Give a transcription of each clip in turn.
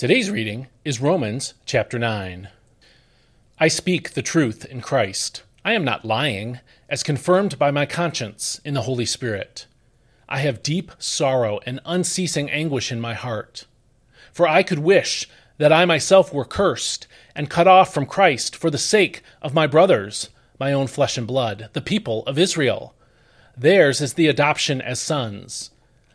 Today's reading is Romans chapter 9. I speak the truth in Christ. I am not lying, as confirmed by my conscience in the Holy Spirit. I have deep sorrow and unceasing anguish in my heart. For I could wish that I myself were cursed and cut off from Christ for the sake of my brothers, my own flesh and blood, the people of Israel. Theirs is the adoption as sons.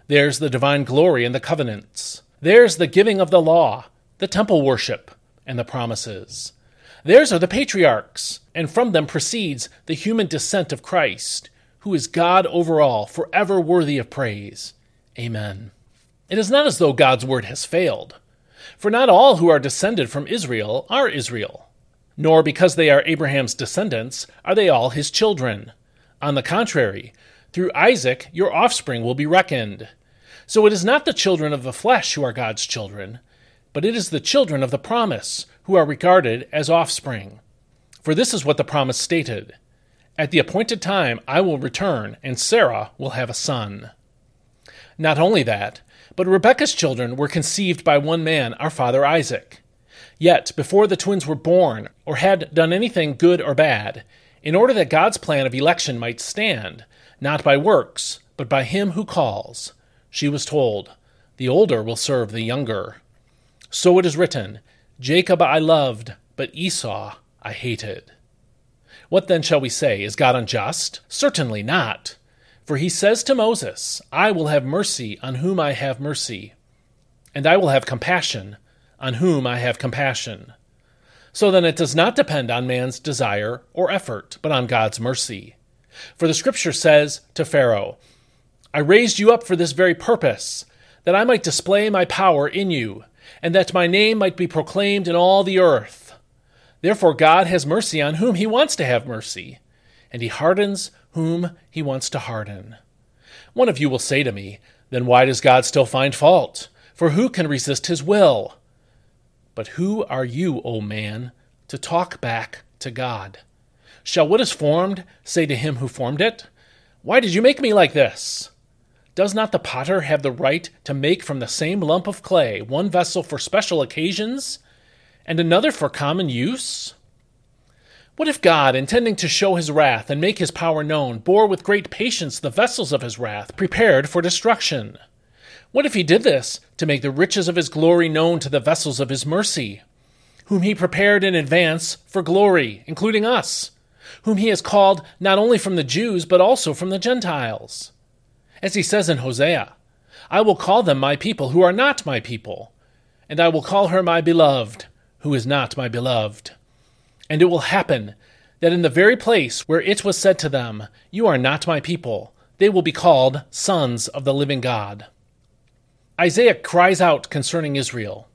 Theirs the divine glory and the covenants. Theirs the giving of the law, the temple worship, and the promises. Theirs are the patriarchs, and from them proceeds the human descent of Christ, who is God over all, forever worthy of praise. Amen. It is not as though God's word has failed, for not all who are descended from Israel are Israel, nor because they are Abraham's descendants are they all his children. On the contrary, through Isaac your offspring will be reckoned. So it is not the children of the flesh who are God's children, but it is the children of the promise who are regarded as offspring. For this is what the promise stated At the appointed time I will return, and Sarah will have a son. Not only that, but Rebekah's children were conceived by one man, our father Isaac. Yet, before the twins were born, or had done anything good or bad, in order that God's plan of election might stand, not by works, but by him who calls, she was told, The older will serve the younger. So it is written, Jacob I loved, but Esau I hated. What then shall we say? Is God unjust? Certainly not. For he says to Moses, I will have mercy on whom I have mercy, and I will have compassion on whom I have compassion. So then it does not depend on man's desire or effort, but on God's mercy. For the scripture says to Pharaoh, I raised you up for this very purpose, that I might display my power in you and that my name might be proclaimed in all the earth. Therefore, God has mercy on whom he wants to have mercy, and he hardens whom he wants to harden. One of you will say to me, Then why does God still find fault? For who can resist his will? But who are you, O man, to talk back to God? Shall what is formed say to him who formed it, Why did you make me like this? Does not the potter have the right to make from the same lump of clay one vessel for special occasions and another for common use? What if God, intending to show his wrath and make his power known, bore with great patience the vessels of his wrath, prepared for destruction? What if he did this to make the riches of his glory known to the vessels of his mercy, whom he prepared in advance for glory, including us, whom he has called not only from the Jews, but also from the Gentiles? As he says in Hosea, I will call them my people who are not my people, and I will call her my beloved who is not my beloved. And it will happen that in the very place where it was said to them, You are not my people, they will be called sons of the living God. Isaiah cries out concerning Israel.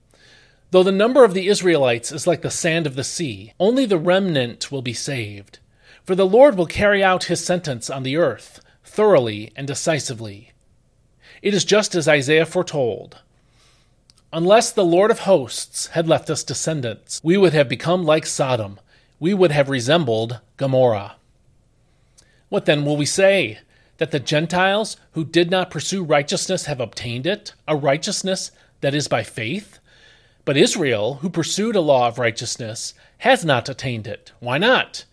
Though the number of the Israelites is like the sand of the sea, only the remnant will be saved. For the Lord will carry out his sentence on the earth thoroughly and decisively. It is just as Isaiah foretold. Unless the Lord of hosts had left us descendants, we would have become like Sodom. We would have resembled Gomorrah. What then will we say? That the Gentiles who did not pursue righteousness have obtained it, a righteousness that is by faith? But Israel, who pursued a law of righteousness, has not attained it. Why not?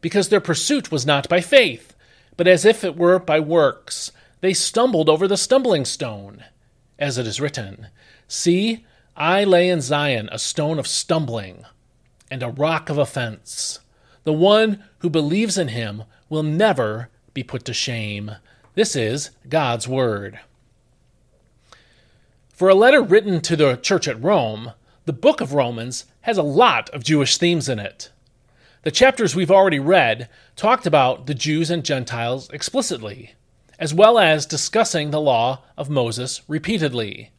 Because their pursuit was not by faith but as if it were by works, they stumbled over the stumbling stone. As it is written, See, I lay in Zion a stone of stumbling and a rock of offense. The one who believes in him will never be put to shame. This is God's Word. For a letter written to the church at Rome, the book of Romans has a lot of Jewish themes in it. The chapters we've already read talked about the Jews and Gentiles explicitly, as well as discussing the law of Moses repeatedly.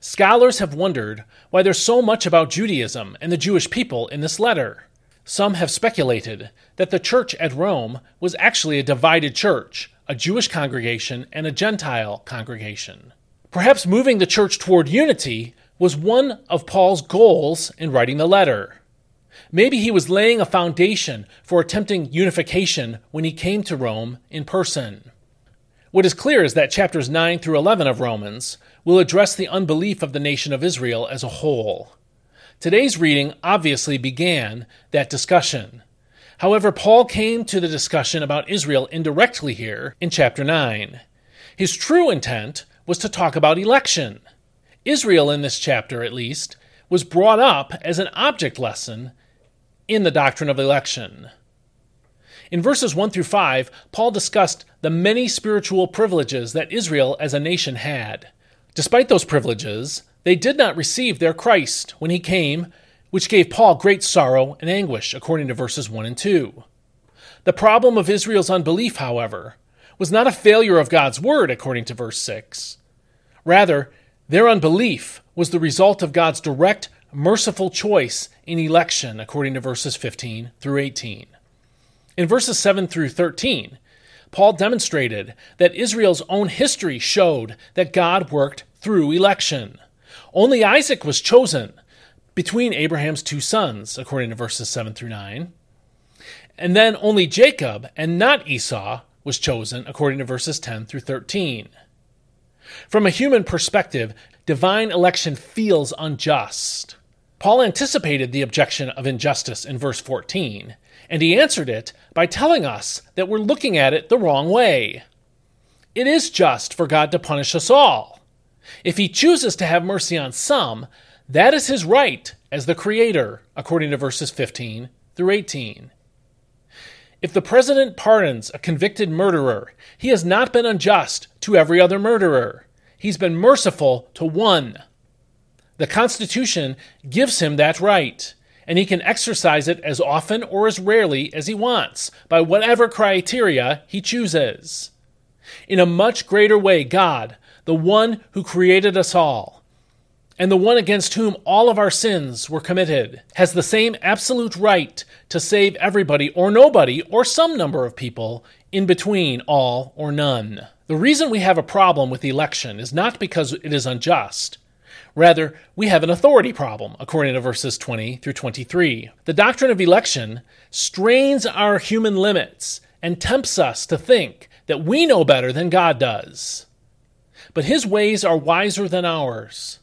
Scholars have wondered why there's so much about Judaism and the Jewish people in this letter. Some have speculated that the church at Rome was actually a divided church, a Jewish congregation and a Gentile congregation. Perhaps moving the church toward unity was one of Paul's goals in writing the letter. Maybe he was laying a foundation for attempting unification when he came to Rome in person. What is clear is that chapters 9 through 11 of Romans will address the unbelief of the nation of Israel as a whole. Today's reading obviously began that discussion. However, Paul came to the discussion about Israel indirectly here in chapter 9. His true intent was to talk about election. Israel, in this chapter at least, was brought up as an object lesson in the doctrine of election. In verses 1 through 5, Paul discussed the many spiritual privileges that Israel as a nation had. Despite those privileges, they did not receive their Christ when he came, which gave Paul great sorrow and anguish, according to verses 1 and 2. The problem of Israel's unbelief, however, was not a failure of God's word, according to verse 6. Rather, their unbelief was the result of God's direct, merciful choice in election, according to verses 15 through 18. In verses 7 through 13, Paul demonstrated that Israel's own history showed that God worked through election. Only Isaac was chosen between Abraham's two sons, according to verses 7 through 9. And then only Jacob and not Esau was chosen, according to verses 10 through 13. From a human perspective, divine election feels unjust. Paul anticipated the objection of injustice in verse 14, and he answered it by telling us that we're looking at it the wrong way. It is just for God to punish us all. If he chooses to have mercy on some, that is his right as the Creator, according to verses 15 through 18. If the president pardons a convicted murderer, he has not been unjust to every other murderer. He's been merciful to one. The Constitution gives him that right, and he can exercise it as often or as rarely as he wants, by whatever criteria he chooses. In a much greater way, God, the one who created us all, and the one against whom all of our sins were committed, has the same absolute right to save everybody or nobody or some number of people in between all or none. The reason we have a problem with election is not because it is unjust. Rather, we have an authority problem, according to verses 20 through 23. The doctrine of election strains our human limits and tempts us to think that we know better than God does. But His ways are wiser than ours,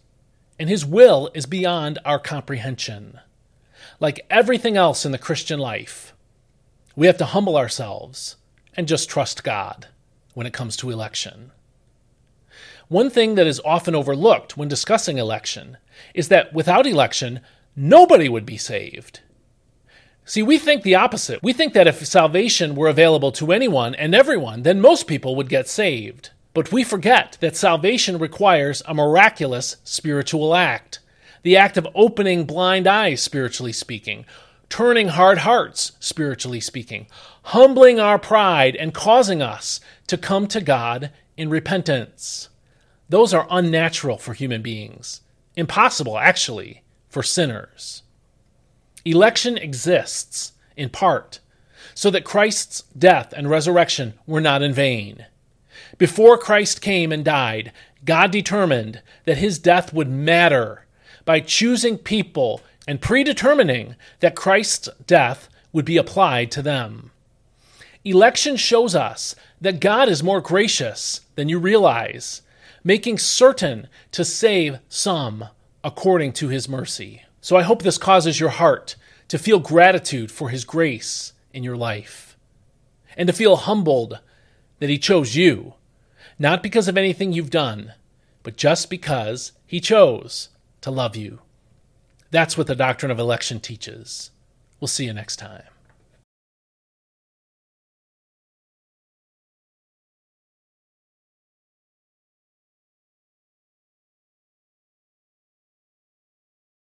and His will is beyond our comprehension. Like everything else in the Christian life, we have to humble ourselves and just trust God when it comes to election. One thing that is often overlooked when discussing election is that without election, nobody would be saved. See, we think the opposite. We think that if salvation were available to anyone and everyone, then most people would get saved. But we forget that salvation requires a miraculous spiritual act the act of opening blind eyes, spiritually speaking, turning hard hearts, spiritually speaking, humbling our pride, and causing us to come to God in repentance. Those are unnatural for human beings, impossible, actually, for sinners. Election exists, in part, so that Christ's death and resurrection were not in vain. Before Christ came and died, God determined that his death would matter by choosing people and predetermining that Christ's death would be applied to them. Election shows us that God is more gracious than you realize making certain to save some according to his mercy. So I hope this causes your heart to feel gratitude for his grace in your life and to feel humbled that he chose you, not because of anything you've done, but just because he chose to love you. That's what the doctrine of election teaches. We'll see you next time.